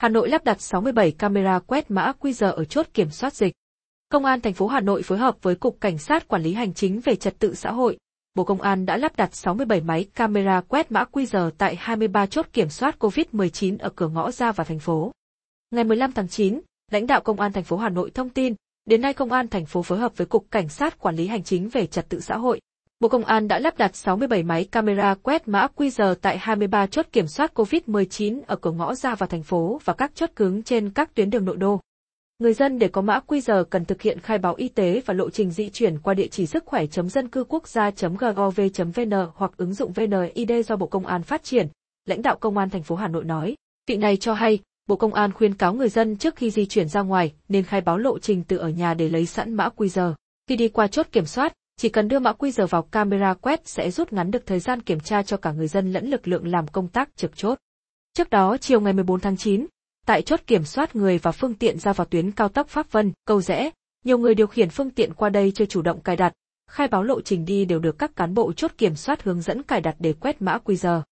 Hà Nội lắp đặt 67 camera quét mã QR ở chốt kiểm soát dịch. Công an thành phố Hà Nội phối hợp với Cục Cảnh sát Quản lý Hành chính về Trật tự xã hội, Bộ Công an đã lắp đặt 67 máy camera quét mã QR tại 23 chốt kiểm soát COVID-19 ở cửa ngõ ra vào thành phố. Ngày 15 tháng 9, lãnh đạo Công an thành phố Hà Nội thông tin, đến nay Công an thành phố phối hợp với Cục Cảnh sát Quản lý Hành chính về Trật tự xã hội, Bộ Công an đã lắp đặt 67 máy camera quét mã QR tại 23 chốt kiểm soát COVID-19 ở cửa ngõ ra vào thành phố và các chốt cứng trên các tuyến đường nội đô. Người dân để có mã QR cần thực hiện khai báo y tế và lộ trình di chuyển qua địa chỉ sức khỏe.dân cư quốc gia.gov.vn hoặc ứng dụng VNID do Bộ Công an phát triển, lãnh đạo Công an thành phố Hà Nội nói. Vị này cho hay, Bộ Công an khuyên cáo người dân trước khi di chuyển ra ngoài nên khai báo lộ trình từ ở nhà để lấy sẵn mã QR. Khi đi qua chốt kiểm soát, chỉ cần đưa mã QR vào camera quét sẽ rút ngắn được thời gian kiểm tra cho cả người dân lẫn lực lượng làm công tác trực chốt. Trước đó chiều ngày 14 tháng 9, tại chốt kiểm soát người và phương tiện ra vào tuyến cao tốc Pháp Vân, Cầu Rẽ, nhiều người điều khiển phương tiện qua đây chưa chủ động cài đặt, khai báo lộ trình đi đều được các cán bộ chốt kiểm soát hướng dẫn cài đặt để quét mã QR.